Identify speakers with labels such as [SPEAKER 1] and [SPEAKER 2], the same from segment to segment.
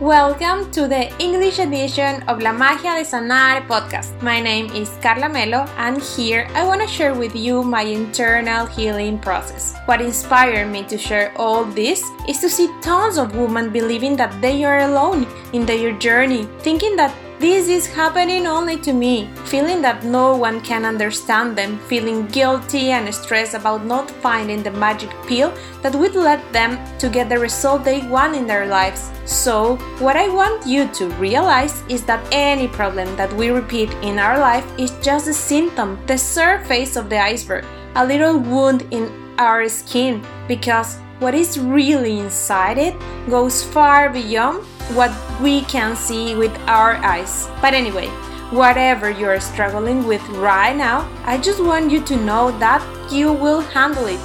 [SPEAKER 1] Welcome to the English edition of La Magia de Sanar podcast. My name is Carla Melo, and here I want to share with you my internal healing process. What inspired me to share all this is to see tons of women believing that they are alone in their journey, thinking that this is happening only to me, feeling that no one can understand them, feeling guilty and stressed about not finding the magic pill that would let them to get the result they want in their lives. So, what I want you to realize is that any problem that we repeat in our life is just a symptom, the surface of the iceberg, a little wound in our skin, because what is really inside it goes far beyond what we can see with our eyes. But anyway, whatever you're struggling with right now, I just want you to know that you will handle it.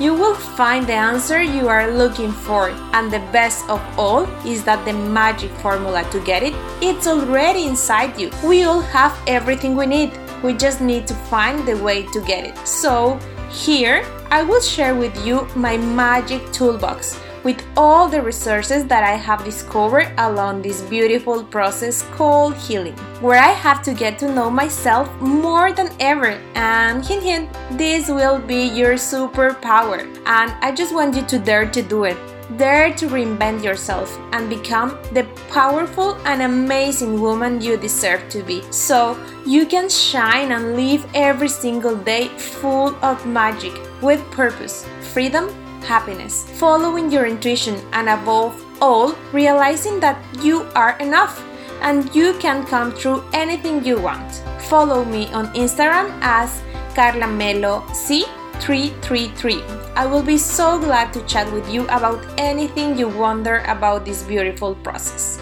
[SPEAKER 1] You will find the answer you are looking for, and the best of all is that the magic formula to get it, it's already inside you. We all have everything we need. We just need to find the way to get it. So, here I will share with you my magic toolbox with all the resources that I have discovered along this beautiful process called healing, where I have to get to know myself more than ever. And hint, hint, this will be your superpower. And I just want you to dare to do it. Dare to reinvent yourself and become the powerful and amazing woman you deserve to be. So you can shine and live every single day full of magic, with purpose, freedom, happiness, following your intuition, and above all, realizing that you are enough and you can come through anything you want. Follow me on Instagram as Carla Melo C333. I will be so glad to chat with you about anything you wonder about this beautiful process.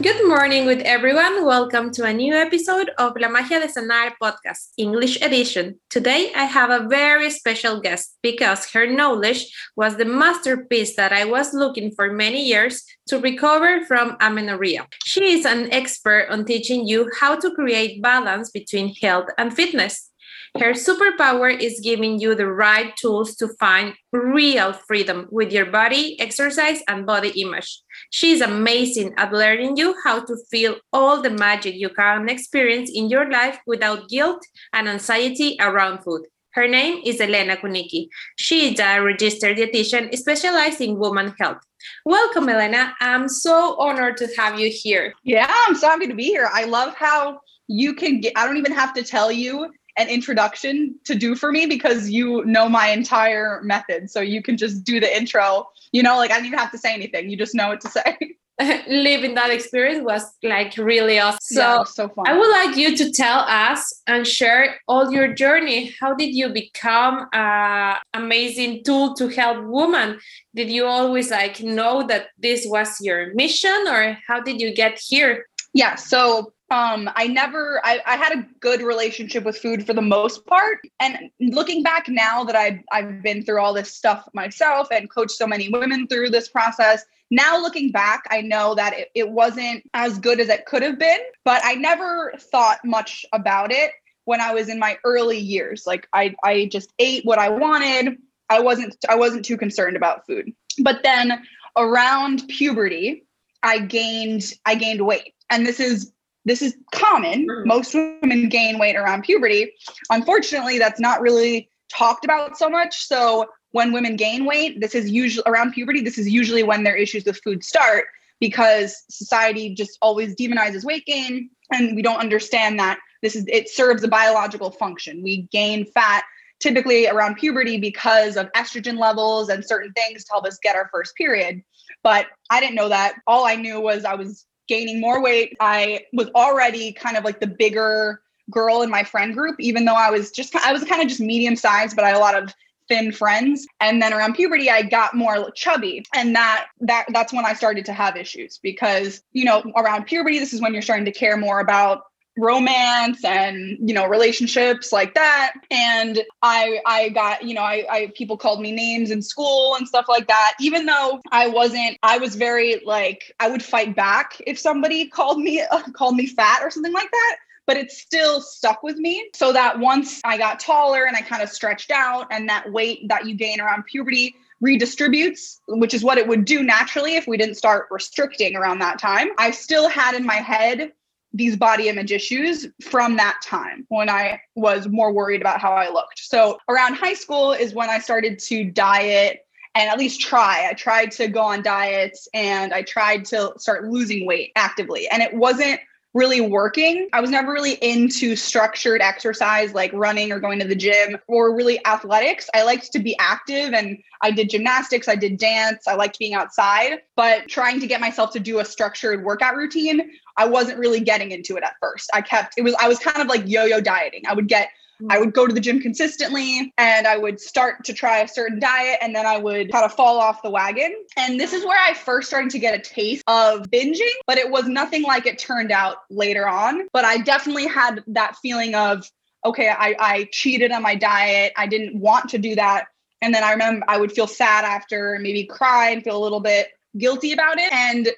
[SPEAKER 1] Good morning with everyone. Welcome to a new episode of La Magia de Sanar podcast, English edition. Today I have a very special guest because her knowledge was the masterpiece that I was looking for many years to recover from amenorrhea. She is an expert on teaching you how to create balance between health and fitness. Her superpower is giving you the right tools to find real freedom with your body, exercise, and body image. She's amazing at learning you how to feel all the magic you can experience in your life without guilt and anxiety around food. Her name is Elena Kunicki. She is a registered dietitian specialized in woman health. Welcome, Elena. I'm so honored to have you here.
[SPEAKER 2] Yeah, I'm so happy to be here. I love how you can get, I don't even have to tell you an introduction to do for me because you know my entire method. So you can just do the intro, you know, like I don't even have to say anything. You just know what to say.
[SPEAKER 1] Living that experience was like really awesome. So,
[SPEAKER 2] yeah, so fun.
[SPEAKER 1] I would like you to tell us and share all your journey. How did you become an amazing tool to help women? Did you always like know that this was your mission or how did you get here?
[SPEAKER 2] Yeah, so um i never I, I had a good relationship with food for the most part. And looking back now that I've, i've been through all this stuff myself and coached so many women through this process now looking back i know that it, it wasn't as good as it could have been but i never thought much about it when i was in my early years. Like i i just ate what i wanted. I wasn't i wasn't too concerned about food. But then around puberty i gained i gained weight. And this is this is common. Mm. Most women gain weight around puberty. Unfortunately, that's not really talked about so much. So when women gain weight, this is usually around puberty, this is usually when their issues with food start because society just always demonizes weight gain and we don't understand that this is it serves a biological function. We gain fat typically around puberty because of estrogen levels and certain things to help us get our first period. But I didn't know that. All I knew was I was gaining more weight. I was already kind of like the bigger girl in my friend group, even though I was just, I was kind of just medium sized, but I had a lot of thin friends and then around puberty i got more chubby and that that that's when i started to have issues because you know around puberty this is when you're starting to care more about romance and you know relationships like that and i i got you know I, I people called me names in school and stuff like that even though i wasn't i was very like i would fight back if somebody called me uh, called me fat or something like that but it still stuck with me so that once i got taller and i kind of stretched out and that weight that you gain around puberty redistributes, which is what it would do naturally if we didn't start restricting around that time. I still had in my head these body image issues from that time when I was more worried about how I looked. So around high school is when I started to diet and at least try. I tried to go on diets and I tried to start losing weight actively. And it wasn't really working. I was never really into structured exercise like running or going to the gym or really athletics. I liked to be active and I did gymnastics, I did dance, I liked being outside, but trying to get myself to do a structured workout routine, I wasn't really getting into it at first. I kept it was I was kind of like yo-yo dieting. I would get I would go to the gym consistently and I would start to try a certain diet and then I would kind of fall off the wagon. And this is where I first started to get a taste of binging, but it was nothing like it turned out later on. But I definitely had that feeling of, okay, I, I cheated on my diet. I didn't want to do that. And then I remember I would feel sad after, maybe cry and feel a little bit guilty about it. And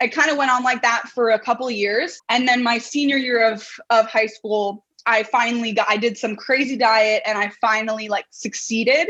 [SPEAKER 2] it kind of went on like that for a couple years. And then my senior year of, of high school, I finally got I did some crazy diet and I finally like succeeded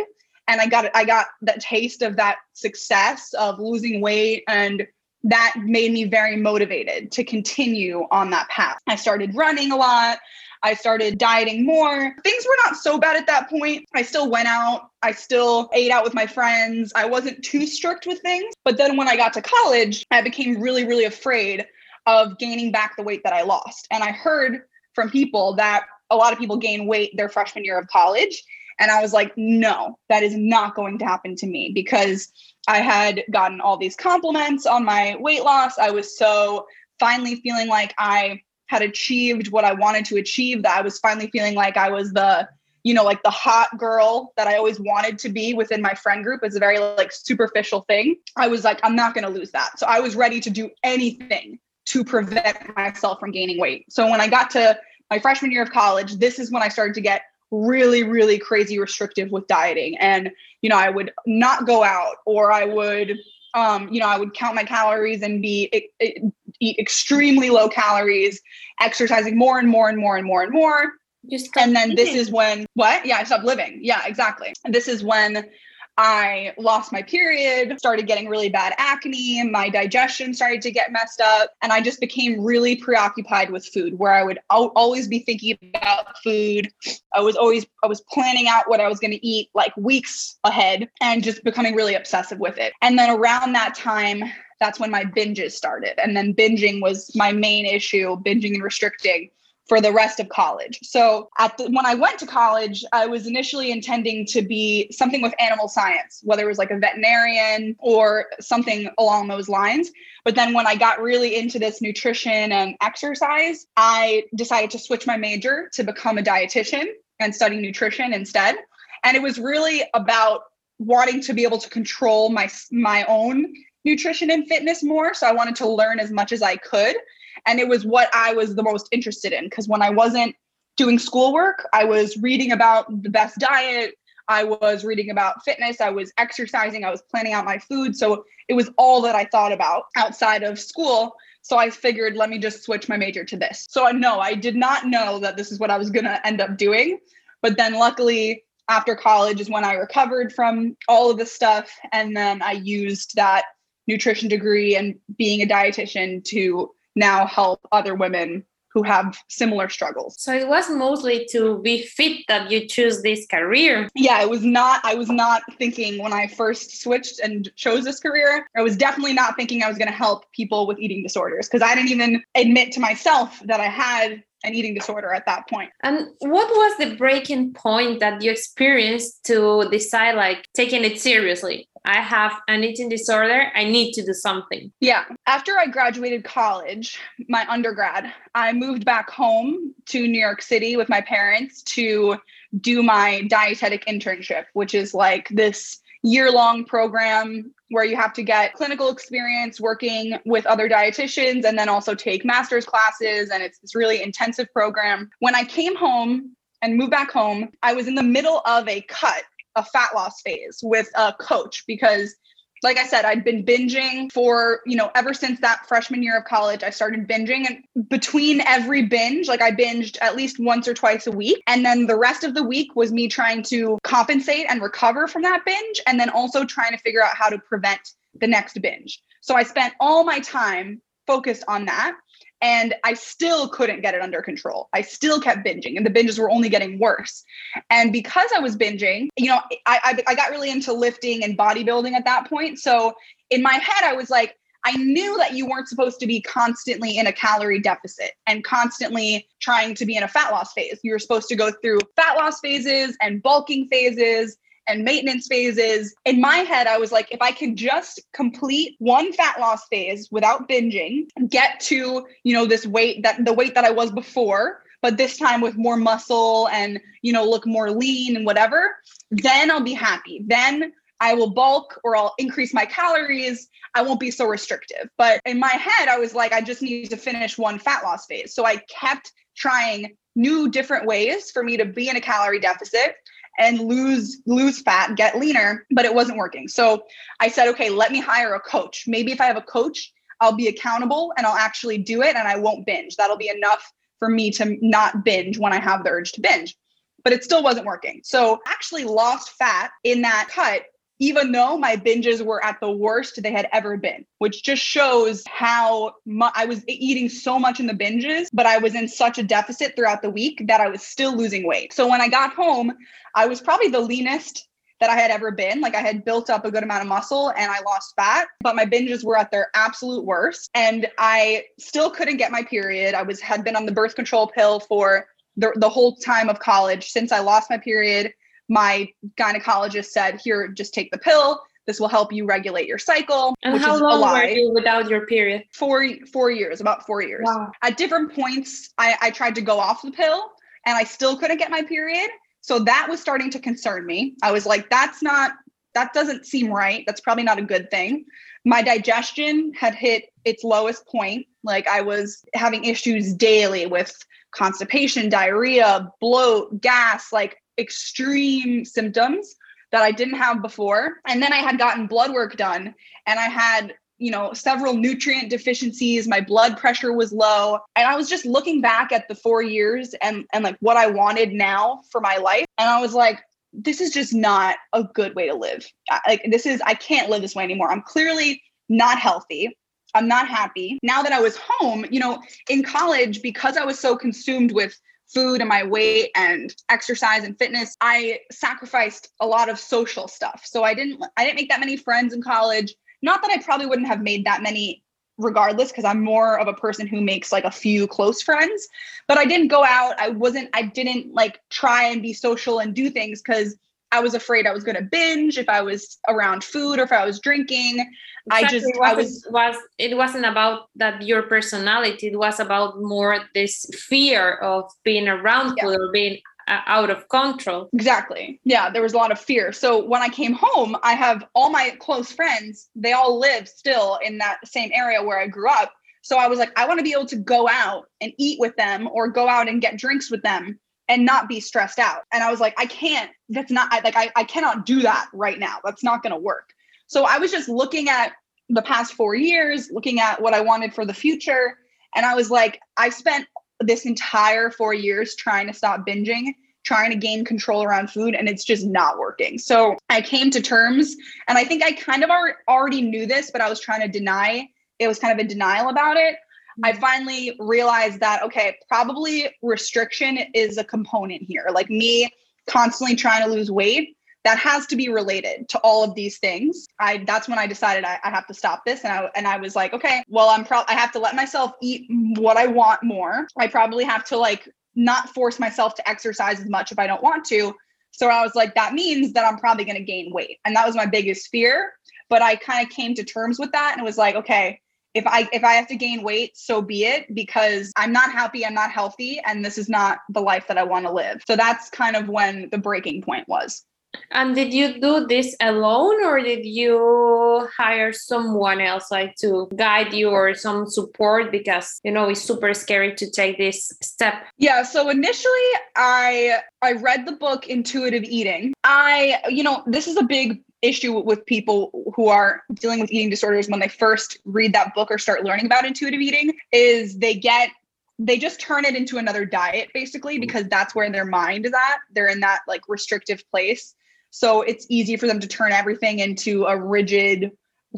[SPEAKER 2] and I got I got that taste of that success of losing weight and that made me very motivated to continue on that path. I started running a lot. I started dieting more. Things were not so bad at that point. I still went out. I still ate out with my friends. I wasn't too strict with things. But then when I got to college, I became really, really afraid of gaining back the weight that I lost. And I heard from people that a lot of people gain weight their freshman year of college. And I was like, no, that is not going to happen to me because I had gotten all these compliments on my weight loss. I was so finally feeling like I had achieved what I wanted to achieve, that I was finally feeling like I was the, you know, like the hot girl that I always wanted to be within my friend group. It's a very like superficial thing. I was like, I'm not going to lose that. So I was ready to do anything to prevent myself from gaining weight. So when I got to my freshman year of college, this is when I started to get really, really crazy restrictive with dieting. And, you know, I would not go out or I would, um, you know, I would count my calories and be it, it, eat extremely low calories, exercising more and more and more and more and more. Just and then this is when what? Yeah, I stopped living. Yeah, exactly. And this is when I lost my period, started getting really bad acne, my digestion started to get messed up, and I just became really preoccupied with food where I would always be thinking about food. I was always I was planning out what I was going to eat like weeks ahead and just becoming really obsessive with it. And then around that time that's when my binges started. And then binging was my main issue, binging and restricting for the rest of college. So at the, when I went to college, I was initially intending to be something with animal science, whether it was like a veterinarian or something along those lines. But then when I got really into this nutrition and exercise, I decided to switch my major to become a dietitian and study nutrition instead. And it was really about wanting to be able to control my my own nutrition and fitness more. So I wanted to learn as much as I could and it was what I was the most interested in because when I wasn't doing schoolwork, I was reading about the best diet. I was reading about fitness. I was exercising. I was planning out my food. So it was all that I thought about outside of school. So I figured, let me just switch my major to this. So I know I did not know that this is what I was going to end up doing. But then luckily, after college is when I recovered from all of the stuff. And then I used that nutrition degree and being a dietitian to now help other women who have similar struggles.
[SPEAKER 1] So it was mostly to be fit that you choose this career.
[SPEAKER 2] Yeah, it was not I was not thinking when I first switched and chose this career. I was definitely not thinking I was going to help people with eating disorders because I didn't even admit to myself that I had an eating disorder at that point.
[SPEAKER 1] And what was the breaking point that you experienced to decide like taking it seriously? I have an eating disorder. I need to do something.
[SPEAKER 2] Yeah. After I graduated college, my undergrad, I moved back home to New York City with my parents to do my dietetic internship, which is like this year long program where you have to get clinical experience working with other dietitians and then also take master's classes. And it's this really intensive program. When I came home and moved back home, I was in the middle of a cut a fat loss phase with a coach because like I said, I'd been binging for, you know, ever since that freshman year of college, I started binging. And between every binge, like I binged at least once or twice a week. And then the rest of the week was me trying to compensate and recover from that binge. And then also trying to figure out how to prevent the next binge. So I spent all my time focused on that and I still couldn't get it under control. I still kept binging, and the binges were only getting worse. And because I was binging, you know, I, I, I got really into lifting and bodybuilding at that point. So in my head, I was like, I knew that you weren't supposed to be constantly in a calorie deficit and constantly trying to be in a fat loss phase. You were supposed to go through fat loss phases and bulking phases and maintenance phases. In my head, I was like, if I can just complete one fat loss phase without binging, get to, you know, this weight that the weight that I was before, but this time with more muscle and, you know, look more lean and whatever, then I'll be happy. Then I will bulk or I'll increase my calories. I won't be so restrictive. But in my head, I was like, I just need to finish one fat loss phase. So I kept trying new different ways for me to be in a calorie deficit and lose lose fat, get leaner, but it wasn't working. So I said, okay, let me hire a coach. Maybe if I have a coach, I'll be accountable and I'll actually do it and I won't binge. That'll be enough for me to not binge when I have the urge to binge. But it still wasn't working. So actually lost fat in that cut even though my binges were at the worst they had ever been, which just shows how I was eating so much in the binges, but I was in such a deficit throughout the week that I was still losing weight. So when I got home, I was probably the leanest that I had ever been. Like I had built up a good amount of muscle and I lost fat, but my binges were at their absolute worst. And I still couldn't get my period. I was had been on the birth control pill for the, the whole time of college since I lost my period my gynecologist said, here, just take the pill. This will help you regulate your cycle.
[SPEAKER 1] And how long were you without your period?
[SPEAKER 2] Four four years, about four years. Wow. At different points, I, I tried to go off the pill and I still couldn't get my period. So that was starting to concern me. I was like, that's not that doesn't seem right. That's probably not a good thing. My digestion had hit its lowest point. Like I was having issues daily with constipation, diarrhea, bloat, gas, like extreme symptoms that I didn't have before. And then I had gotten blood work done and I had, you know, several nutrient deficiencies. My blood pressure was low. And I was just looking back at the four years and, and like what I wanted now for my life. And I was like, this is just not a good way to live. Like, this is, I can't live this way anymore. I'm clearly not healthy. I'm not happy. Now that I was home, you know, in college, because I was so consumed with food and my weight and exercise and fitness i sacrificed a lot of social stuff. So i didn't i didn't make that many friends in college. Not that i probably wouldn't have made that many regardless because i'm more of a person who makes like a few close friends. But i didn't go out. I wasn't i didn't like try and be social and do things because I was afraid I was going to binge if I was around food or if I was drinking. Exactly. I just
[SPEAKER 1] it
[SPEAKER 2] I was
[SPEAKER 1] was it wasn't about that your personality. It was about more this fear of being around yeah. food or being uh, out of control.
[SPEAKER 2] Exactly. Yeah, there was a lot of fear. So when I came home, I have all my close friends. They all live still in that same area where I grew up. So I was like, I want to be able to go out and eat with them or go out and get drinks with them and not be stressed out. And I was like, I can't, that's not I, like, I, I cannot do that right now. That's not going to work. So I was just looking at the past four years, looking at what I wanted for the future. And I was like, I spent this entire four years trying to stop binging, trying to gain control around food, and it's just not working. So I came to terms, and I think I kind of already knew this, but I was trying to deny. It was kind of in denial about it. I mm-hmm. finally realized that, okay, probably restriction is a component here. Like me constantly trying to lose weight, that has to be related to all of these things. I that's when I decided I, I have to stop this. And I and I was like, okay, well, I'm probably I have to let myself eat what I want more. I probably have to like not force myself to exercise as much if I don't want to. So I was like, that means that I'm probably gonna gain weight. And that was my biggest fear. But I kind of came to terms with that and it was like, okay, if I if I have to gain weight, so be it because I'm not happy, I'm not healthy, and this is not the life that I want to live. So that's kind of when the breaking point was.
[SPEAKER 1] And did you do this alone or did you hire someone else like to guide you or some support because you know it's super scary to take this step?
[SPEAKER 2] Yeah, so initially I I read the book Intuitive Eating. I you know, this is a big issue with people who are dealing with eating disorders when they first read that book or start learning about intuitive eating is they get they just turn it into another diet basically mm-hmm. because that's where their mind is at they're in that like restrictive place so it's easy for them to turn everything into a rigid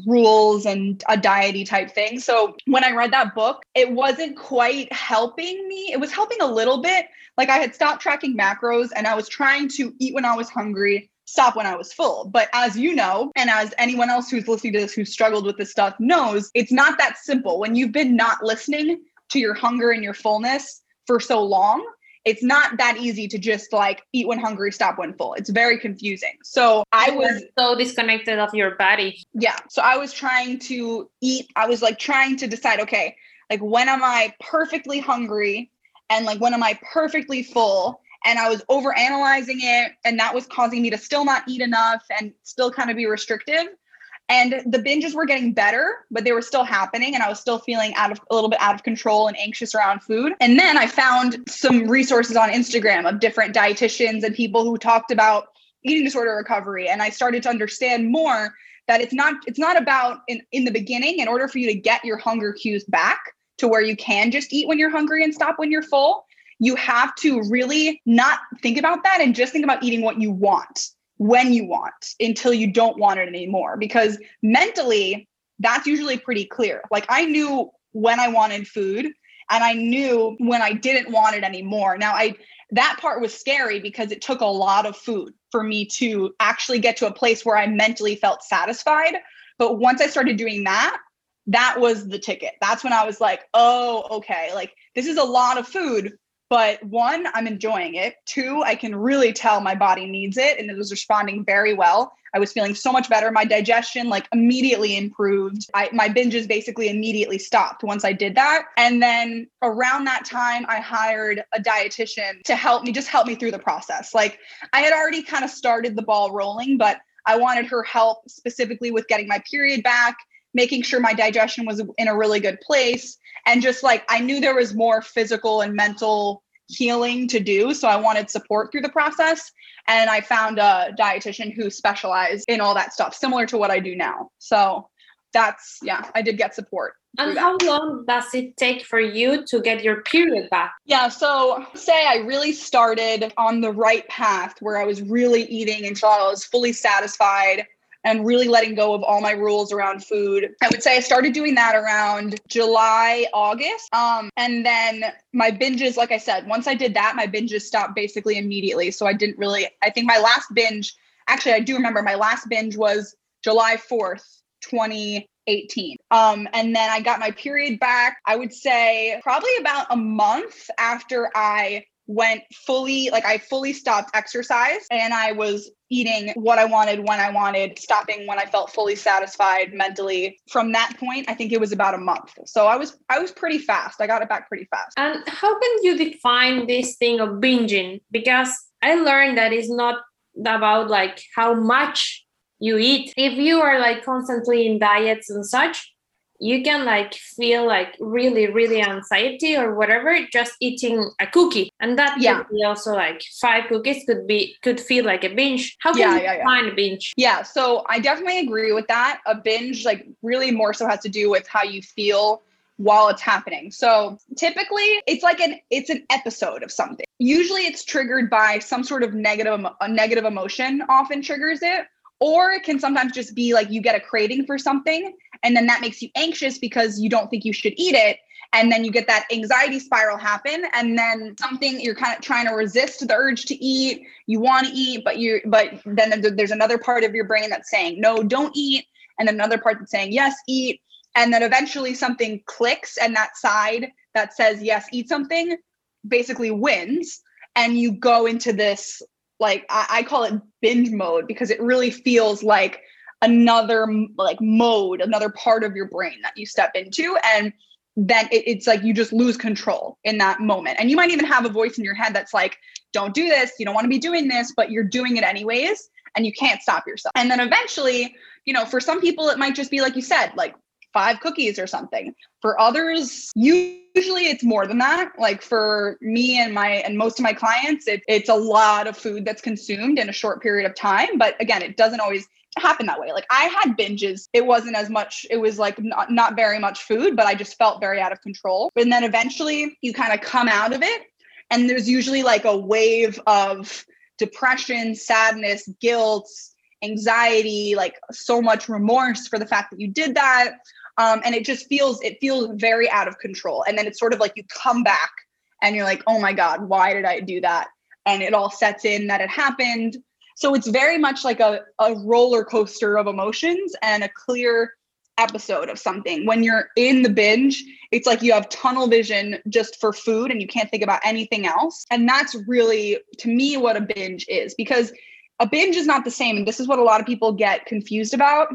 [SPEAKER 2] rules and a diety type thing. So when I read that book, it wasn't quite helping me. It was helping a little bit. Like I had stopped tracking macros and I was trying to eat when I was hungry, stop when I was full. But as you know, and as anyone else who's listening to this who struggled with this stuff knows, it's not that simple. When you've been not listening to your hunger and your fullness for so long, it's not that easy to just like eat when hungry, stop when full. It's very confusing. So I was
[SPEAKER 1] so disconnected of your body.
[SPEAKER 2] Yeah. So I was trying to eat, I was like trying to decide, okay, like when am I perfectly hungry and like when am I perfectly full? And I was over analyzing it, and that was causing me to still not eat enough and still kind of be restrictive. And the binges were getting better but they were still happening and i was still feeling out of a little bit out of control and anxious around food. And then i found some resources on instagram of different dietitians and people who talked about eating disorder recovery. And i started to understand more that it's not it's not about in, in the beginning in order for you to get your hunger cues back to where you can just eat when you're hungry and stop when you're full you have to really not think about that and just think about eating what you want when you want until you don't want it anymore. Because mentally that's usually pretty clear. Like i knew when i wanted food and i knew when i didn't want it anymore. Now i that part was scary because it took a lot of food for me to actually get to a place where i mentally felt satisfied. But once i started doing that that was the ticket. That's when i was like oh okay like this is a lot of food but one, I'm enjoying it. Two, I can really tell my body needs it and it was responding very well. I was feeling so much better. My digestion like immediately improved. I, my binges basically immediately stopped once I did that. And then around that time, I hired a dietitian to help me, just help me through the process. Like I had already kind of started the ball rolling, but I wanted her help specifically with getting my period back, making sure my digestion was in a really good place. And just like I knew there was more physical and mental healing to do. So I wanted support through the process. And I found a dietitian who specialized in all that stuff, similar to what I do now. So that's, yeah, I did get support.
[SPEAKER 1] And how long does it take for you to get your period back?
[SPEAKER 2] Yeah, so say I really started on the right path where I was really eating until I was fully satisfied and really letting go of all my rules around food. I would say I started doing that around July, August. Um, and then my binges, like I said, once I did that, my binges stopped basically immediately. So I didn't really, I think my last binge, actually, I do remember my last binge was July 4th, 2018. Um, and then I got my period back, I would say probably about a month after I went fully like I fully stopped exercise and I was eating what I wanted when I wanted, stopping when I felt fully satisfied mentally. From that point, I think it was about a month. So I was I was pretty fast. I got it back pretty fast.
[SPEAKER 1] And how can you define this thing of binging? Because I learned that it's not about like how much you eat. If you are like constantly in diets and such, you can like feel like really really anxiety or whatever just eating a cookie and that yeah. could be also like five cookies could be could feel like a binge how can yeah, you yeah, find a binge
[SPEAKER 2] yeah so i definitely agree with that a binge like really more so has to do with how you feel while it's happening. So typically it's like an it's an episode of something. Usually it's triggered by some sort of negative a negative emotion often triggers it or it can sometimes just be like you get a craving for something and then that makes you anxious because you don't think you should eat it. And then you get that anxiety spiral happen. And then something you're kind of trying to resist the urge to eat. You want to eat but you but then there's another part of your brain that's saying no don't eat. And another part that's saying yes eat. And then eventually something clicks and that side that says yes eat something basically wins. And you go into this like I, I call it binge mode because it really feels like another like mode another part of your brain that you step into and then it, it's like you just lose control in that moment and you might even have a voice in your head that's like don't do this you don't want to be doing this but you're doing it anyways and you can't stop yourself and then eventually you know for some people it might just be like you said like five cookies or something. For others, usually it's more than that. Like for me and my and most of my clients, it, it's a lot of food that's consumed in a short period of time. But again, it doesn't always happen that way. Like I had binges. It wasn't as much, it was like not, not very much food, but I just felt very out of control. And then eventually you kind of come out of it. And there's usually like a wave of depression, sadness, guilt, anxiety, like so much remorse for the fact that you did that. Um, and it just feels it feels very out of control. And then it's sort of like you come back and you're like, oh my God, why did I do that? And it all sets in that it happened. So it's very much like a, a roller coaster of emotions and a clear episode of something. When you're in the binge, it's like you have tunnel vision just for food and you can't think about anything else. And that's really, to me, what a binge is because a binge is not the same. And this is what a lot of people get confused about.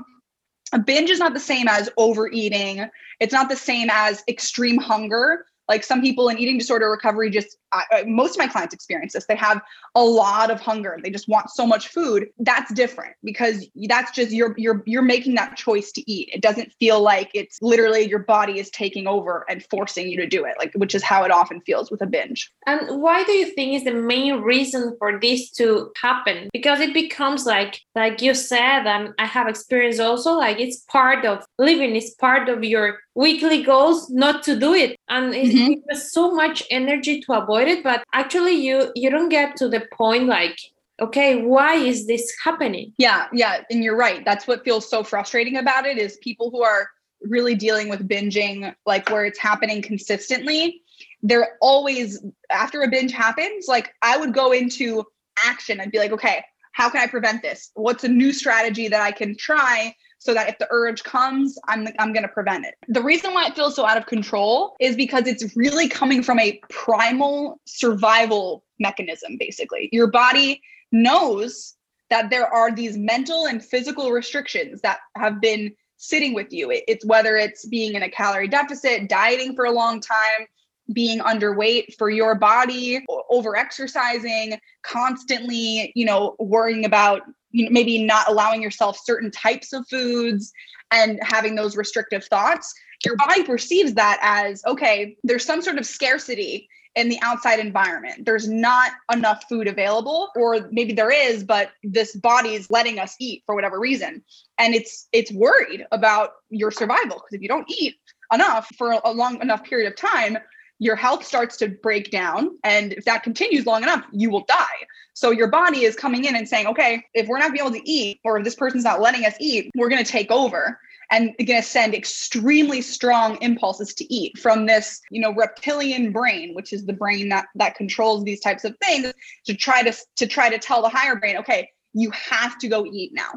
[SPEAKER 2] A binge is not the same as overeating, it's not the same as extreme hunger. Like some people in eating disorder recovery, just I, most of my clients experience this. They have a lot of hunger. They just want so much food. That's different because that's just you're you're you're making that choice to eat. It doesn't feel like it's literally your body is taking over and forcing you to do it, like which is how it often feels with a binge.
[SPEAKER 1] And why do you think is the main reason for this to happen? Because it becomes like like you said, and I have experienced also like it's part of living. It's part of your weekly goals not to do it. And mm-hmm. it was so much energy to avoid it but actually you you don't get to the point like okay why is this happening?
[SPEAKER 2] Yeah yeah and you're right. That's what feels so frustrating about it is people who are really dealing with binging like where it's happening consistently they're always after a binge happens like i would go into action and be like okay how can i prevent this? What's a new strategy that i can try so that if the urge comes, I'm I'm going to prevent it. The reason why it feels so out of control is because it's really coming from a primal survival mechanism basically. Your body knows that there are these mental and physical restrictions that have been sitting with you. It's whether it's being in a calorie deficit, dieting for a long time, being underweight for your body, over exercising, constantly, you know, worrying about you know, maybe not allowing yourself certain types of foods and having those restrictive thoughts, your body perceives that as okay, there's some sort of scarcity in the outside environment. There's not enough food available or maybe there is but this body is letting us eat for whatever reason. And it's it's worried about your survival because if you don't eat enough for a long enough period of time, your health starts to break down. And if that continues long enough, you will die. So your body is coming in and saying, okay, if we're not being able to eat, or if this person's not letting us eat, we're going to take over and going to send extremely strong impulses to eat from this you know reptilian brain which is the brain that that controls these types of things to try to to try to tell the higher brain okay you have to go eat now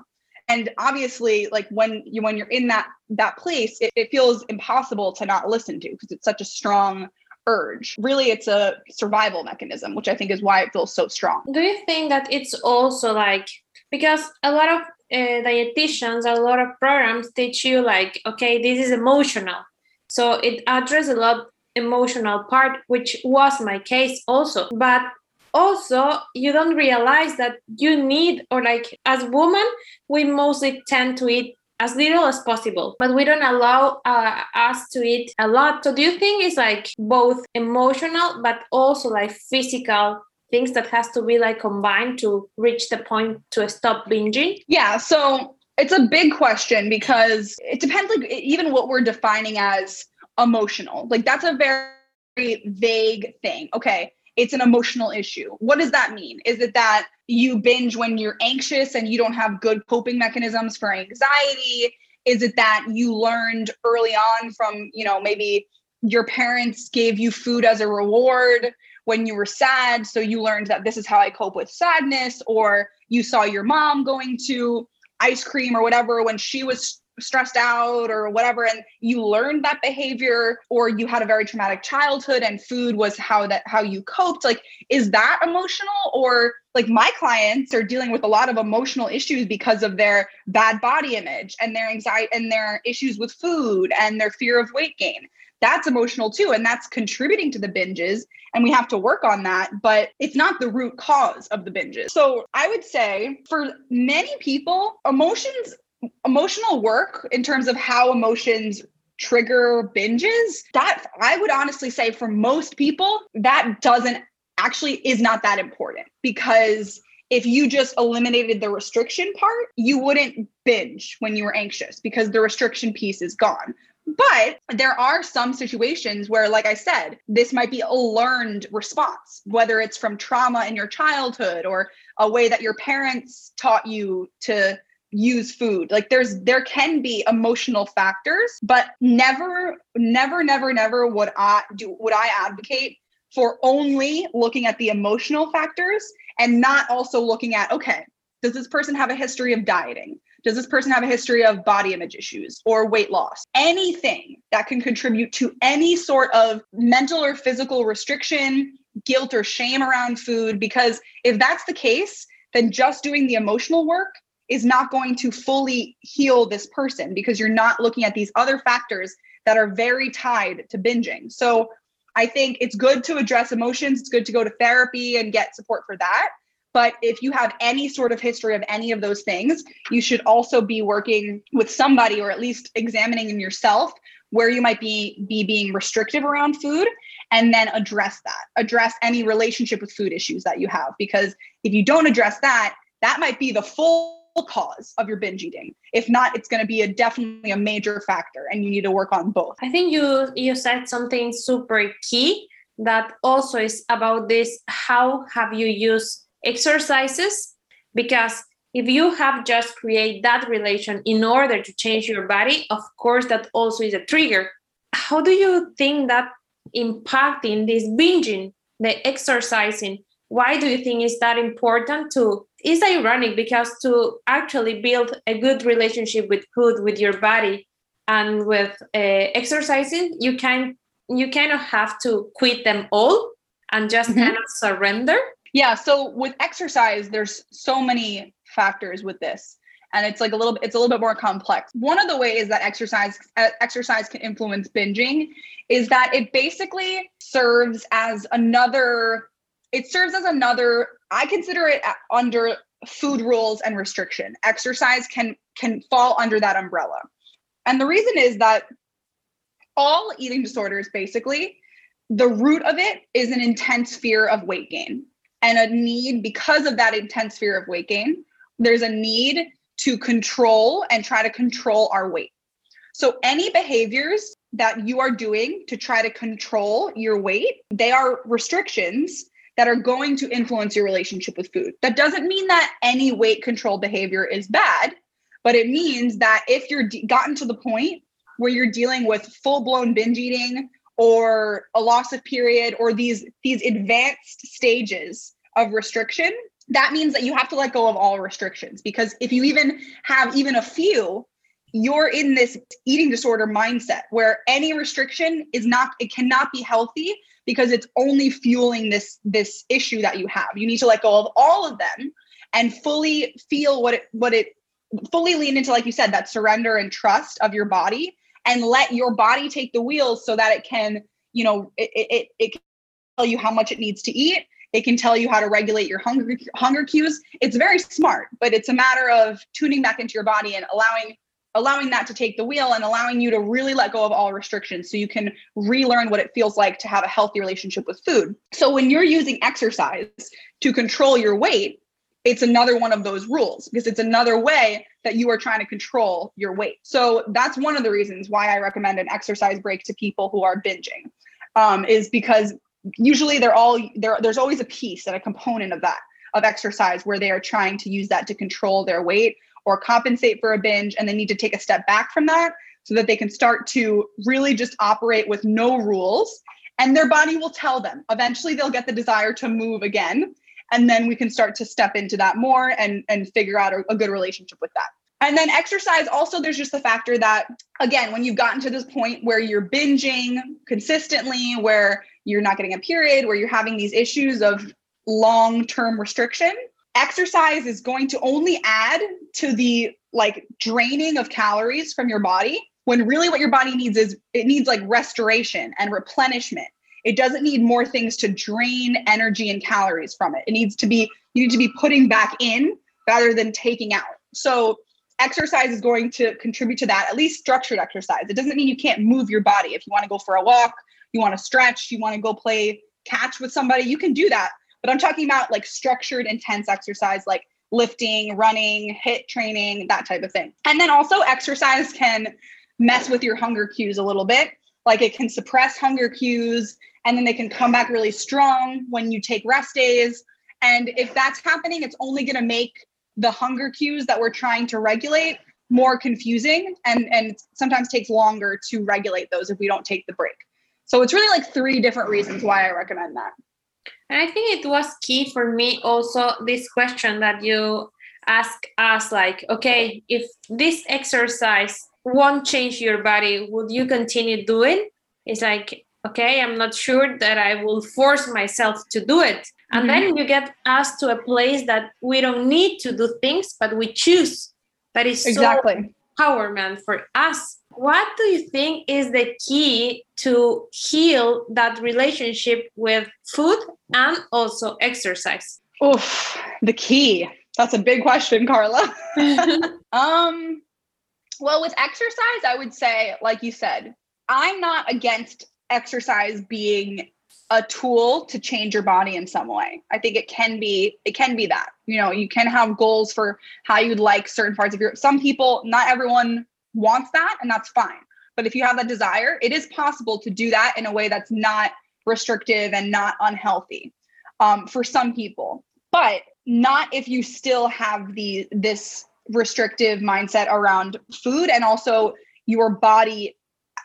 [SPEAKER 2] and obviously like when you when you're in that that place it, it feels impossible to not listen to because it's such a strong urge. Really, it's a survival mechanism, which I think is why it feels so strong.
[SPEAKER 1] Do you think that it's also like because a lot of uh, dietitians, a lot of programs teach you like, okay, this is emotional, so it addresses a lot emotional part, which was my case also, but also you don't realize that you need or like as women we mostly tend to eat as little as possible but we don't allow uh, us to eat a lot. So do you think it's like both emotional but also like physical things that has to be like combined to reach the point to stop binging?
[SPEAKER 2] Yeah so it's a big question because it depends like even what we're defining as emotional. Like that's a very vague thing. Okay it's an emotional issue. What does that mean? Is it that you binge when you're anxious and you don't have good coping mechanisms for anxiety? Is it that you learned early on from, you know, maybe your parents gave you food as a reward when you were sad? So you learned that this is how I cope with sadness, or you saw your mom going to ice cream or whatever when she was stressed out or whatever and you learned that behavior or you had a very traumatic childhood and food was how that how you coped like is that emotional? Or like my clients are dealing with a lot of emotional issues because of their bad body image and their anxiety and their issues with food and their fear of weight gain. That's emotional too and that's contributing to the binges and we have to work on that but it's not the root cause of the binges. So i would say for many people emotions emotional work in terms of how emotions trigger binges that i would honestly say for most people that doesn't actually is not that important because if you just eliminated the restriction part, you wouldn't binge when you were anxious because the restriction piece is gone. But there are some situations where, like I said, this might be a learned response, whether it's from trauma in your childhood or a way that your parents taught you to use food. Like there's there can be emotional factors but never never never never would i do would i advocate for only looking at the emotional factors and not also looking at okay does this person have a history of dieting? Does this person have a history of body image issues or weight loss? Anything that can contribute to any sort of mental or physical restriction guilt or shame around food because if that's the case then just doing the emotional work is not going to fully heal this person because you're not looking at these other factors that are very tied to binging. So I think it's good to address emotions. It's good to go to therapy and get support for that. But if you have any sort of history of any of those things, you should also be working with somebody or at least examining in yourself where you might be be being restrictive around food and then address that. Address any relationship with food issues that you have because if you don't address that, that might be the full cause of your binge eating. If not, it's going to be a definitely a major factor and you need to work on both.
[SPEAKER 1] I think you you said something super key that also is about this how have you used exercises because if you have just create that relation in order to change your body of course that also is a trigger how do you think that impacting this binging the exercising why do you think is that important to it's ironic because to actually build a good relationship with food with your body and with uh, exercising you can you kind of have to quit them all and just mm-hmm. kind of surrender
[SPEAKER 2] yeah so with exercise there's so many factors with this and it's like a little it's a little bit more complex one of the ways that exercise uh, exercise can influence binging is that it basically serves as another it serves as another i consider it uh, under food rules and restriction. Exercise can can fall under that umbrella. And the reason is that all eating disorders basically the root of it is an intense fear of weight gain and a need because of that intense fear of weight gain there's a need to control and try to control our weight. So any behaviors that you are doing to try to control your weight they are restrictions that are going to influence your relationship with food. That doesn't mean that any weight control behavior is bad, but it means that if you're de- gotten to the point where you're dealing with full blown binge eating or a loss of period or these these advanced stages of restriction, that means that you have to let go of all restrictions because if you even have even a few you're in this eating disorder mindset where any restriction is not it cannot be healthy because it's only fueling this this issue that you have. You need to let go of all of them and fully feel what it what it fully lean into like you said that surrender and trust of your body and let your body take the wheels so that it can you know it it, it can tell you how much it needs to eat. It can tell you how to regulate your hunger hunger cues. It's very smart but it's a matter of tuning back into your body and allowing allowing that to take the wheel and allowing you to really let go of all restrictions so you can relearn what it feels like to have a healthy relationship with food. So when you're using exercise to control your weight, it's another one of those rules because it's another way that you are trying to control your weight. So that's one of the reasons why I recommend an exercise break to people who are binging, um, is because usually they're all there. There's always a piece and a component of that of exercise where they are trying to use that to control their weight or compensate for a binge and they need to take a step back from that so that they can start to really just operate with no rules. And their body will tell them. Eventually they'll get the desire to move again. And then we can start to step into that more and and figure out a, a good relationship with that. And then exercise also there's just the factor that again when you've gotten to this point where you're binging consistently where you're not getting a period where you're having these issues of long term restriction exercise is going to only add to the like draining of calories from your body when really what your body needs is it needs like restoration and replenishment. It doesn't need more things to drain energy and calories from it. It needs to be you need to be putting back in rather than taking out. So exercise is going to contribute to that at least structured exercise. It doesn't mean you can't move your body. If you want to go for a walk you want to stretch you want to go play catch with somebody you can do that but I'm talking about like structured, intense exercise, like lifting, running, HIIT training, that type of thing. And then also, exercise can mess with your hunger cues a little bit. Like it can suppress hunger cues, and then they can come back really strong when you take rest days. And if that's happening, it's only going to make the hunger cues that we're trying to regulate more confusing and and sometimes takes longer to regulate those if we don't take the break so it's really like three different reasons why i recommend that
[SPEAKER 1] and i think it was key for me also this question that you ask us like okay if this exercise won't change your body would you continue doing? It's like okay i'm not sure that i will force myself to do it. And mm-hmm. then you get us to a place that we don't need to do things but we choose. That is exactly. so empowerment for us what do you think is the key to heal that relationship with food and also exercise
[SPEAKER 2] Oof, the key that's a big question carla um well with exercise i would say like you said i'm not against exercise being a tool to change your body in some way. I think it can be it can be that. You know, you can have goals for how you'd like certain parts of your some people, not everyone wants that and that's fine. But if you have that desire, it is possible to do that in a way that's not restrictive and not unhealthy um, for some people. But not if you still have the this restrictive mindset around food and also your body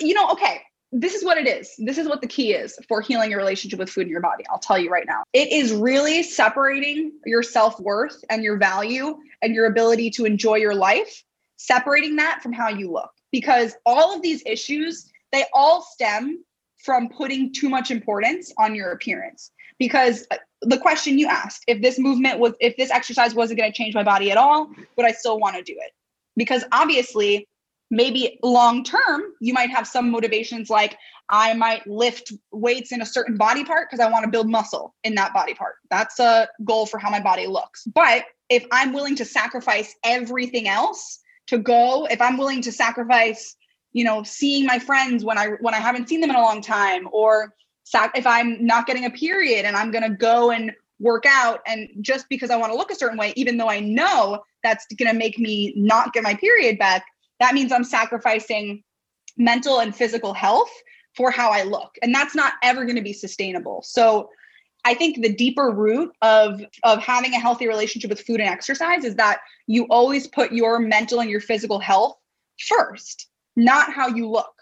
[SPEAKER 2] you know okay this is what it is. This is what the key is for healing your relationship with food in your body. I'll tell you right now. It is really separating your self worth and your value and your ability to enjoy your life, separating that from how you look. Because all of these issues, they all stem from putting too much importance on your appearance. Because uh, the question you asked, if this movement was, if this exercise wasn't going to change my body at all, would I still want to do it? Because obviously, maybe long term you might have some motivations like i might lift weights in a certain body part because i want to build muscle in that body part that's a goal for how my body looks but if i'm willing to sacrifice everything else to go if i'm willing to sacrifice you know seeing my friends when i when i haven't seen them in a long time or sac- if i'm not getting a period and i'm going to go and work out and just because i want to look a certain way even though i know that's going to make me not get my period back that means I'm sacrificing mental and physical health for how I look. And that's not ever going to be sustainable. So I think the deeper root of of having a healthy relationship with food and exercise is that you always put your mental and your physical health first, not how you look.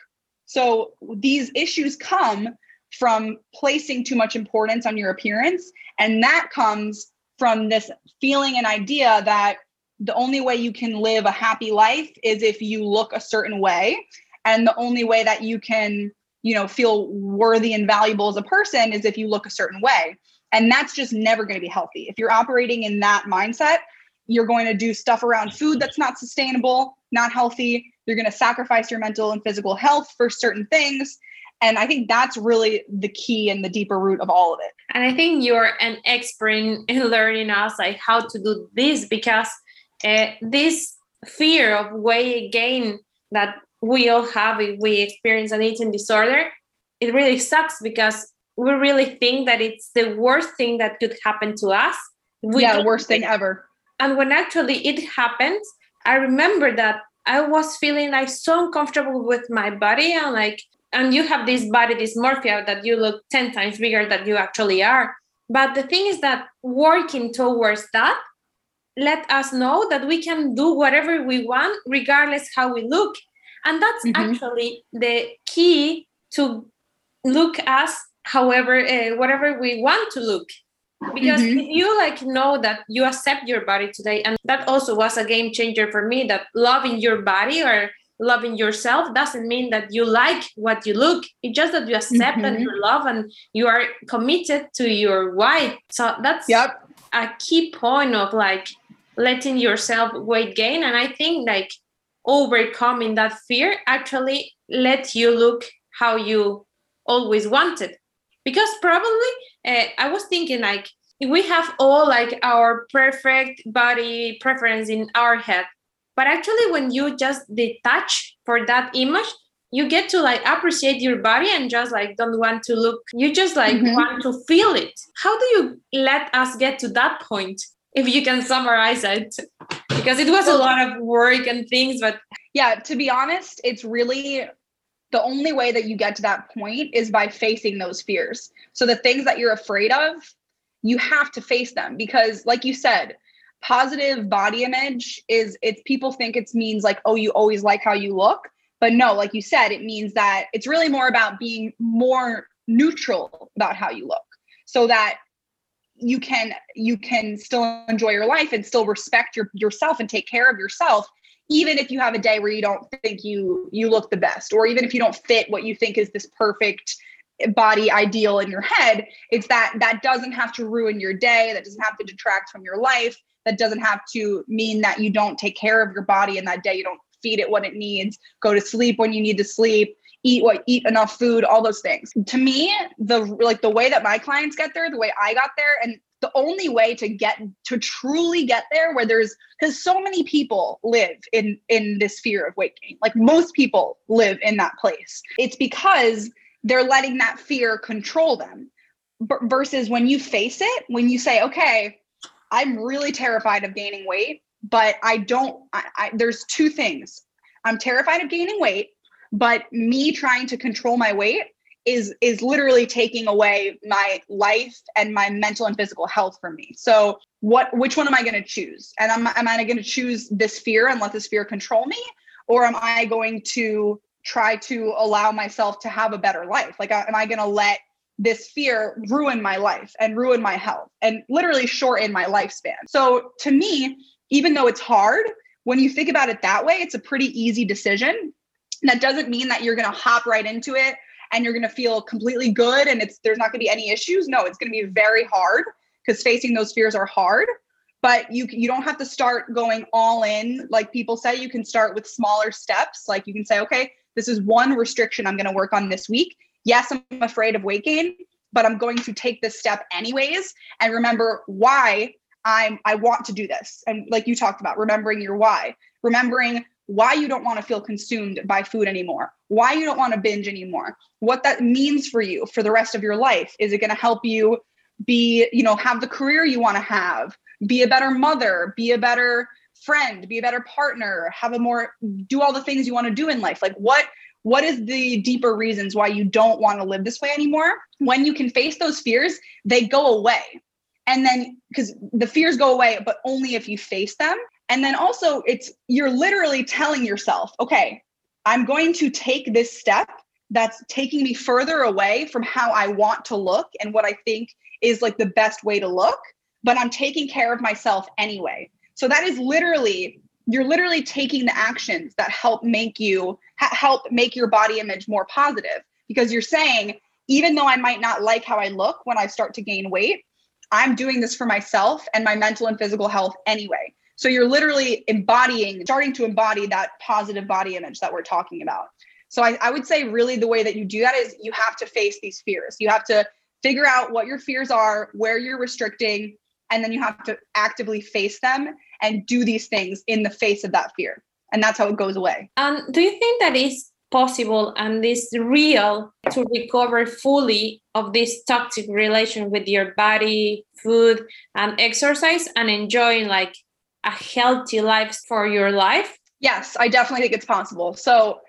[SPEAKER 2] So these issues come from placing too much importance on your appearance and that comes from this feeling and idea that the only way you can live a happy life is if you look a certain way and the only way that you can you know feel worthy and valuable as a person is if you look a certain way. And that's just never going to be healthy. If you're operating in that mindset you're going to do stuff around food that's not sustainable not healthy. You're going to sacrifice your mental and physical health for certain things. And i think that's really the key and the deeper root of all of it.
[SPEAKER 1] And i think you're an expert in learning us like how to do this because uh, this fear of weight gain that we all have if we experience an eating disorder, it really sucks because we really think that it's the worst thing that could happen to us.
[SPEAKER 2] We yeah, worst thing ever.
[SPEAKER 1] And when actually it happens, I remember that I was feeling like so uncomfortable with my body and like, and you have this body dysmorphia that you look 10 times bigger than you actually are. But the thing is that working towards that let us know that we can do whatever we want regardless how we look and that's mm-hmm. actually the key to look as however uh, whatever we want to look because mm-hmm. if you like know that you accept your body today and that also was a game changer for me that loving your body or loving yourself doesn't mean that you like what you look it's just that you accept mm-hmm. and you love and you are committed to your why so that's yep. a key point of like letting yourself weight gain and i think like overcoming that fear actually let you look how you always wanted. Because probably uh, i was thinking like we have all like our perfect body preference in our head but actually when you just detach for that image you get to like appreciate your body and just like don't want to look you just like
[SPEAKER 2] Mhm.
[SPEAKER 1] want to feel it. How do you let us get to that point if you can summarize it because it was a lot of work and things but
[SPEAKER 2] Yeah, to be honest, it's really the only way that you get to that point is by facing those fears. So the things that you're afraid of, you have to face them because like you said, positive body image is it's people think it means like oh you always like how you look, but no, like you said, it means that it's really more about being more neutral about how you look so that you can you can still enjoy your life and still respect your yourself and take care of yourself even if you have a day where you don't think you you look the best or even if you don't fit what you think is this perfect body ideal in your head it's that that doesn't have to ruin your day that doesn't have to detract from your life that doesn't have to mean that you don't take care of your body in that day you don't feed it what it needs go to sleep when you need to sleep eat what eat enough food all those things. To me the like the way that my clients get there the way i got there and the only way to get to truly get there where there's because so many people live in in this fear of weight gain. Like most people live in that place. It's because they're letting that fear control them B- versus when you face it when you say okay i'm really terrified of gaining weight but i don't I, I there's two things. I'm terrified of gaining weight but me trying to control my weight is is literally taking away my life and my mental and physical health from me. So what which one am i going to choose? And am, am i going to choose this fear and let this fear control me? Or am i going to try to allow myself to have a better life? Like am i going to let this fear ruin my life and ruin my health and literally shorten my lifespan? So to me even though it's hard when you think about it that way it's a pretty easy decision that doesn't mean that you're going to hop right into it and you're going to feel completely good and it's there's not going to be any issues. No it's going to be very hard because facing those fears are hard but you you don't have to start going all in. Like people say you can start with smaller steps. Like you can say okay this is one restriction i'm going to work on this week. Yes i'm afraid of weight gain but i'm going to take this step anyways. And remember why i'm i want to do this. And like you talked about remembering your why remembering why you don't want to feel consumed by food anymore, why you don't want to binge anymore, what that means for you for the rest of your life. Is it going to help you be, you know, have the career you want to have, be a better mother, be a better friend, be a better partner, have a more do all the things you want to do in life? Like what what is the deeper reasons why you don't want to live this way anymore? When you can face those fears, they go away. And then because the fears go away, but only if you face them. And then also, it's you're literally telling yourself, okay, I'm going to take this step that's taking me further away from how I want to look and what I think is like the best way to look, but I'm taking care of myself anyway. So that is literally you're literally taking the actions that help make you help make your body image more positive because you're saying even though I might not like how I look when I start to gain weight, I'm doing this for myself and my mental and physical health anyway. So you're literally embodying, starting to embody that positive body image that we're talking about. So I, I, would say, really, the way that you do that is you have to face these fears. You have to figure out what your fears are, where you're restricting, and then you have to actively face them and do these things in the face of that fear. And that's how it goes away.
[SPEAKER 1] Um, do you think that is possible and is real to recover fully of this toxic relation with your body, food, and exercise and enjoying like a healthy life for your life?
[SPEAKER 2] Yes, I definitely think it's possible. So,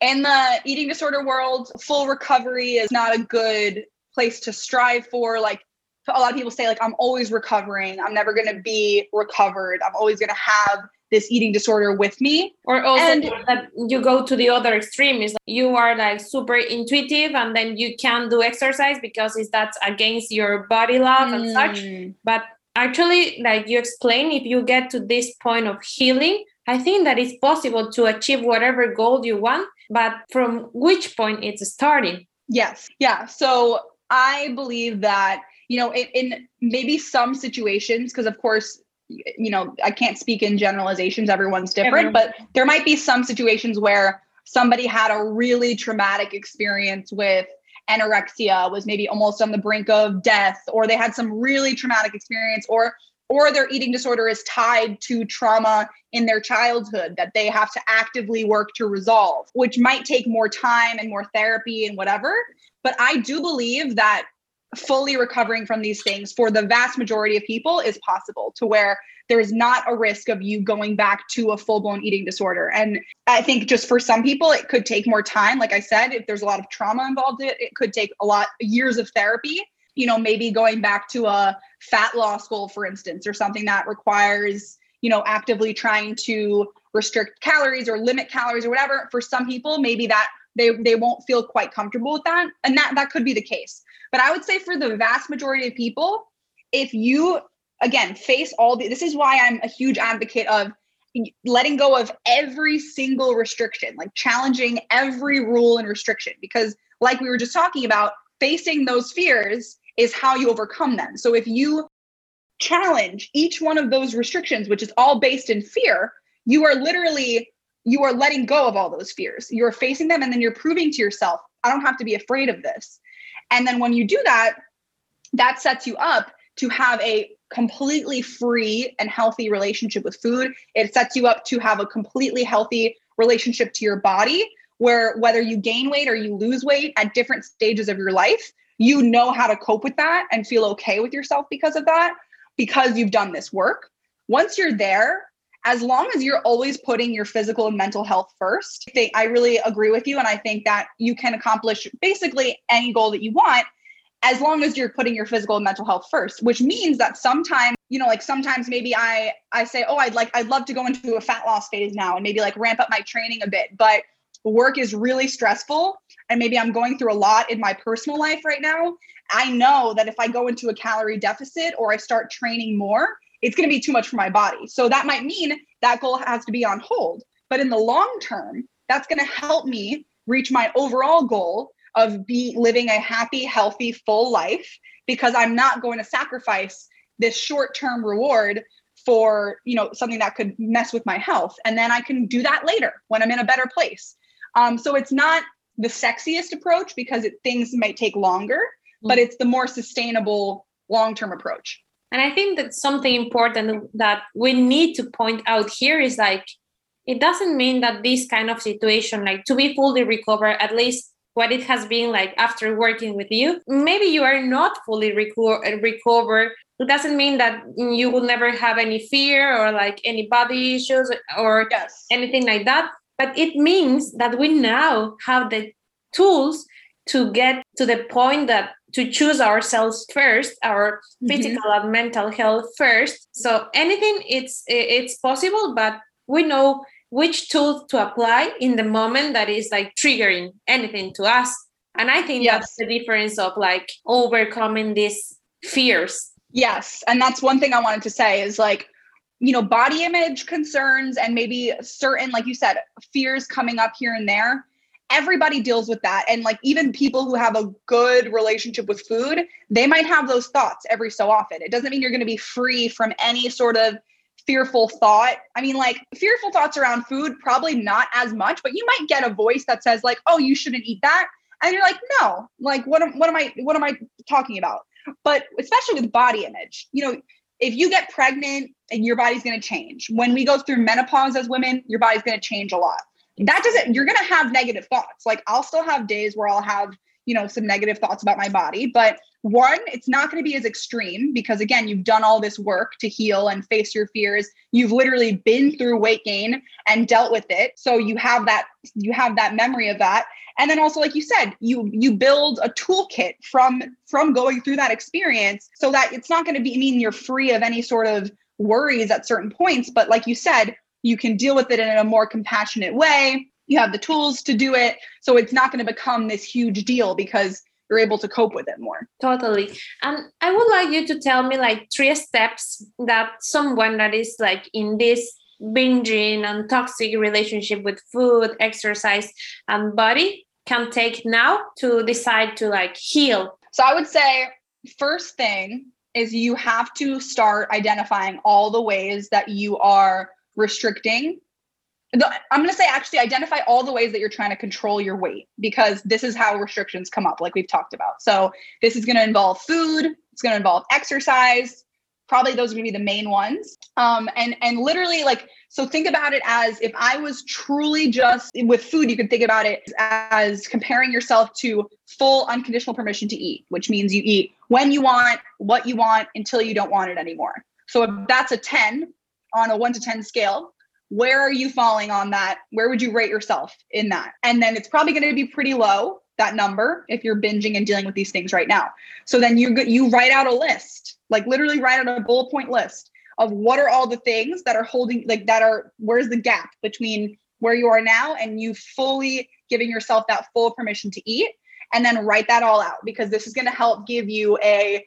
[SPEAKER 2] in the eating disorder world, full recovery is not a good place to strive for. Like, a lot of people say, like, I'm always recovering. I'm never going to be recovered. I'm always going to have this eating disorder with me.
[SPEAKER 1] Or also and, you go to the other extreme is like you are like super intuitive and then you can't do exercise because it's that's against your body love mm. and such. But actually like you explain if you get to this point of healing i think that it's possible to achieve whatever goal you want but from which point it's starting?
[SPEAKER 2] Yes. Yeah. So i believe that you know in, in maybe some situations because of course you know i can't speak in generalizations everyone's different but there might be some situations where somebody had a really traumatic experience with anorexia was maybe almost on the brink of death or they had some really traumatic experience or or their eating disorder is tied to trauma in their childhood that they have to actively work to resolve, which might take more time and more therapy and whatever. But I do believe that fully recovering from these things for the vast majority of people is possible to where there's not a risk of you going back to a full blown eating disorder. And I think just for some people, it could take more time. Like I said, if there's a lot of trauma involved, it, it could take a lot years of therapy. You know, maybe going back to a fat loss goal, for instance, or something that requires, you know, actively trying to restrict calories or limit calories or whatever. For some people, maybe that they they won't feel quite comfortable with that. And that that could be the case. But I would say for the vast majority of people, if you again face all the this is why I'm a huge advocate of letting go of every single restriction, like challenging every rule and restriction because like we were just talking about, facing those fears is how you overcome them. So if you challenge each one of those restrictions which is all based in fear, you are literally you are letting go of all those fears. You're facing them and then you're proving to yourself, I don't have to be afraid of this. And then when you do that, that sets you up to have a completely free and healthy relationship with food. It sets you up to have a completely healthy relationship to your body, where whether you gain weight or you lose weight at different stages of your life, you know how to cope with that and feel okay with yourself because of that, because you've done this work. Once you're there, as long as you're always putting your physical and mental health first, I, think, I really agree with you. And I think that you can accomplish basically any goal that you want as long as you're putting your physical and mental health first which means that sometimes you know like sometimes maybe i i say oh i'd like i'd love to go into a fat loss phase now and maybe like ramp up my training a bit but work is really stressful and maybe i'm going through a lot in my personal life right now i know that if i go into a calorie deficit or i start training more it's going to be too much for my body. So that might mean that goal has to be on hold but in the long term that's going to help me reach my overall goal of be living a happy, healthy, full life because I'm not going to sacrifice this short-term reward for you know something that could mess with my health. And then i can do that later when i'm in a better place. Um, so it's not the sexiest approach because it, things might take longer mm-hmm. but it's the more sustainable long-term approach
[SPEAKER 1] and i think that something important that we need to point out here is like it doesn't mean that this kind of situation like to be fully recovered at least what it has been like after working with you. Maybe you are not fully reco- recovered. It doesn't mean that you will never have any fear or like any body issues or yes. anything like that. But it means that we now have the tools to get to the point that to choose ourselves first our mm-hmm. physical and mental health first so anything it's it's possible but we know which tools to apply in the moment that is like triggering anything to us. And I think yes. that's the difference of like overcoming these fears.
[SPEAKER 2] Yes. And that's one thing I wanted to say is like, you know, body image concerns and maybe certain, like you said, fears coming up here and there. Everybody deals with that. And like even people who have a good relationship with food, they might have those thoughts every so often. It doesn't mean you're going to be free from any sort of fearful thought. I mean, like fearful thoughts around food, probably not as much, but you might get a voice that says, like, oh, you shouldn't eat that. And you're like, no, like what am what am I what am I talking about? But especially with body image, you know, if you get pregnant and your body's gonna change. When we go through menopause as women, your body's gonna change a lot. That doesn't you're gonna have negative thoughts. Like I'll still have days where I'll have you know some negative thoughts about my body but one it's not going to be as extreme because again you've done all this work to heal and face your fears. You've literally been through weight gain and dealt with it. So you have that you have that memory of that. And then also like you said you you build a toolkit from from going through that experience so that it's not going to be mean you're free of any sort of worries at certain points but like you said you can deal with it in a more compassionate way. You have the tools to do it. So it's not going to become this huge deal because you're able to cope with it more.
[SPEAKER 1] Totally. And i would like you to tell me like three steps that someone that is like in this binging and toxic relationship with food exercise and body can take now to decide to like heal.
[SPEAKER 2] So i would say first thing is you have to start identifying all the ways that you are restricting. I'm going to say actually identify all the ways that you're trying to control your weight because this is how restrictions come up, like we've talked about. So, this is going to involve food, it's going to involve exercise, probably those are going to be the main ones. Um, and and literally like so think about it as if i was truly just with food you could think about it as comparing yourself to full unconditional permission to eat which means you eat when you want what you want until you don't want it anymore. So if that's a 10 on a 1 to 10 scale where are you falling on that where would you rate yourself in that and then it's probably going to be pretty low that number if you're binging and dealing with these things right now. So then you you write out a list, like literally write out a bullet point list of what are all the things that are holding like that are where's the gap between where you are now and you fully giving yourself that full permission to eat and then write that all out because this is going to help give you a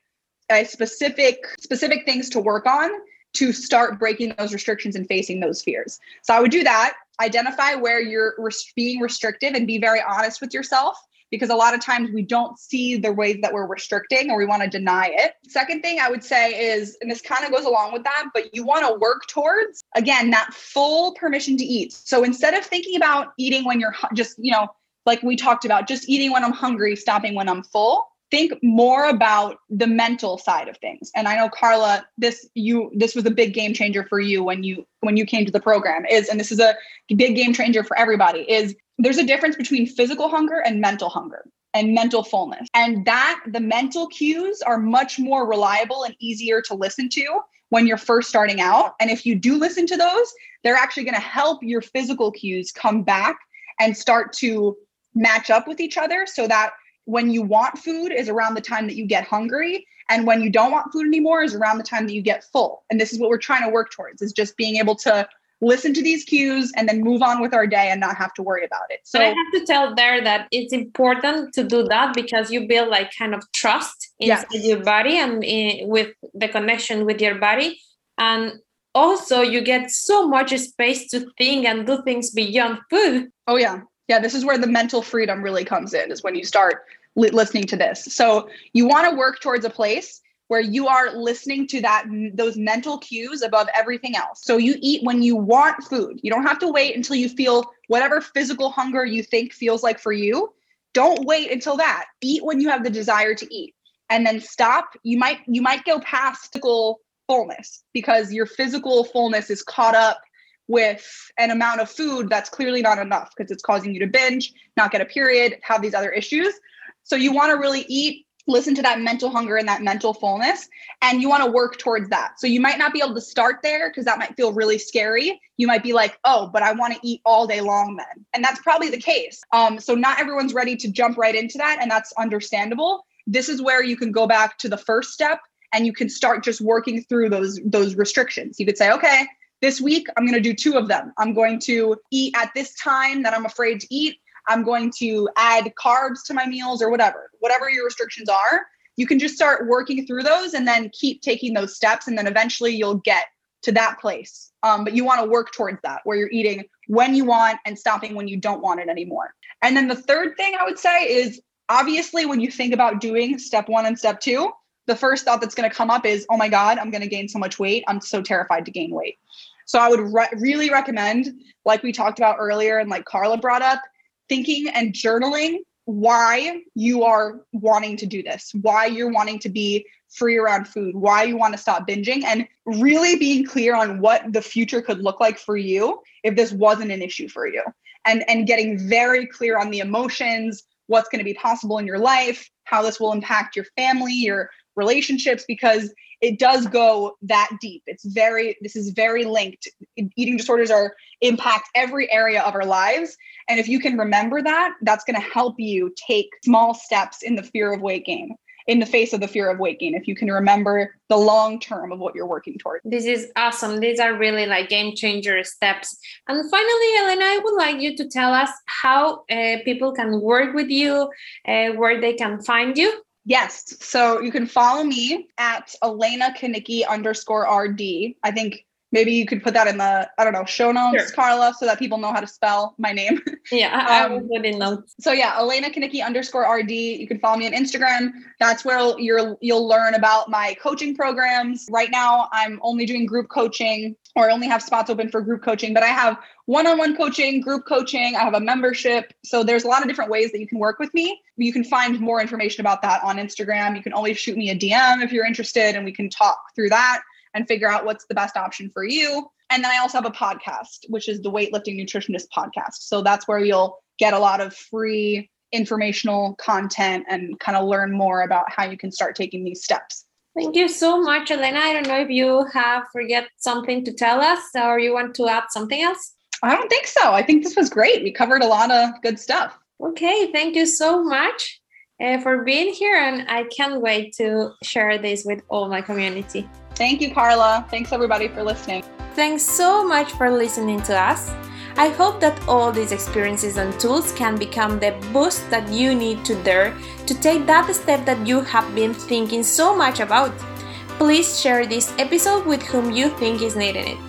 [SPEAKER 2] a specific specific things to work on to start breaking those restrictions and facing those fears. So I would do that, identify where you're res- being restrictive and be very honest with yourself because a lot of times we don't see the ways that we're restricting or we want to deny it. Second thing I would say is, and this kind of goes along with that, but you want to work towards, again, that full permission to eat. So instead of thinking about eating when you're just, you know, like we talked about, just eating when I'm hungry, stopping when I'm full, think more about the mental side of things and i know carla this you this was a big game changer for you when you when you came to the program is and this is a big game changer for everybody is there's a difference between physical hunger and mental hunger and mental fullness. And that the mental cues are much more reliable and easier to listen to when you're first starting out. And if you do listen to those, they're actually going to help your physical cues come back and start to match up with each other so that when you want food is around the time that you get hungry and when you don't want food anymore is around the time that you get full and this is what we're trying to work towards is just being able to listen to these cues and then move on with our day and not have to worry about it.
[SPEAKER 1] So but I have to tell there that it's important to do that because you build like kind of trust inside yes. your body and in, with the connection with your body and also you get so much space to think and do things beyond food.
[SPEAKER 2] Oh yeah. Yeah, this is where the mental freedom really comes in is when you start listening to this. So you want to work towards a place where you are listening to that those mental cues above everything else. So you eat when you want food. You don't have to wait until you feel whatever physical hunger you think feels like for you. Don't wait until that. Eat when you have the desire to eat. And then stop. You might you might go past physical fullness because your physical fullness is caught up with an amount of food that's clearly not enough because it's causing you to binge, not get a period, have these other issues. So you want to really eat listen to that mental hunger and that mental fullness and you want to work towards that. So you might not be able to start there because that might feel really scary. You might be like oh but i want to eat all day long then. And that's probably the case. Um, so not everyone's ready to jump right into that and that's understandable. This is where you can go back to the first step and you can start just working through those those restrictions. You could say okay this week i'm going to do two of them. I'm going to eat at this time that i'm afraid to eat I'm going to add carbs to my meals or whatever, whatever your restrictions are, you can just start working through those and then keep taking those steps. And then eventually you'll get to that place. Um, but you want to work towards that where you're eating when you want and stopping when you don't want it anymore. And then the third thing I would say is obviously when you think about doing step one and step two, the first thought that's going to come up is, oh my God, I'm going to gain so much weight. I'm so terrified to gain weight. So I would re- really recommend, like we talked about earlier and like Carla brought up, thinking and journaling why you are wanting to do this, why you're wanting to be free around food, why you want to stop binging, and really being clear on what the future could look like for you if this wasn't an issue for you. And, and getting very clear on the emotions, what's going to be possible in your life, how this will impact your family, your relationships, because it does go that deep. It's very, this is very linked. Eating disorders are impact every area of our lives. And if you can remember that, that's going to help you take small steps in the fear of weight gain in the face of the fear of weight gain if you can remember the long term of what you're working toward.
[SPEAKER 1] This is awesome. These are really like game changer steps. And finally, Elena, I would like you to tell us how uh, people can work with you, uh, where they can find you.
[SPEAKER 2] Yes. So you can follow me at Elena Kunicki underscore RD. I think maybe you could put that in the I don't know show notes, sure. Carla, so that people know how to spell my name.
[SPEAKER 1] Yeah, I um, will put in notes.
[SPEAKER 2] So yeah, Elena Kunicki underscore RD. You can follow me on Instagram. That's where you're you'll learn about my coaching programs. Right now, I'm only doing group coaching, or I only have spots open for group coaching, but I have one-on-one coaching, group coaching. I have a membership. So there's a lot of different ways that you can work with me. You can find more information about that on Instagram. You can always shoot me a DM if you're interested, and we can talk through that and figure out what's the best option for you. And then I also have a podcast, which is the Weightlifting Nutritionist podcast. So that's where you'll get a lot of free informational content and kind of learn more about how you can start taking these steps.
[SPEAKER 1] Thank you so much, Elena. I don't know if you have forget something to tell us or you want to add something else.
[SPEAKER 2] I don't think so. I think this was great. We covered a lot of good stuff.
[SPEAKER 1] Okay, thank you so much uh, for being here, and I can't wait to share this with all my community.
[SPEAKER 2] Thank you, Carla. Thanks, everybody, for listening.
[SPEAKER 1] Thanks so much for listening to us. I hope that all these experiences and tools can become the boost that you need to dare to take that step that you have been thinking so much about. Please share this episode with whom you think is needing it.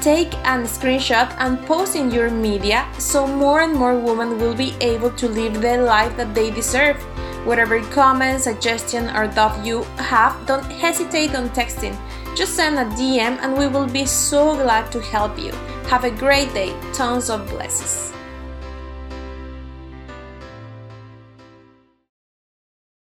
[SPEAKER 1] Take a screenshot and post in your media so more and more women will be able to live the life that they deserve. Whatever comment, suggestion, or doubt you have, don't hesitate on texting. Just send a DM and we will be so glad to help you. Have a great day. Tons of blessings.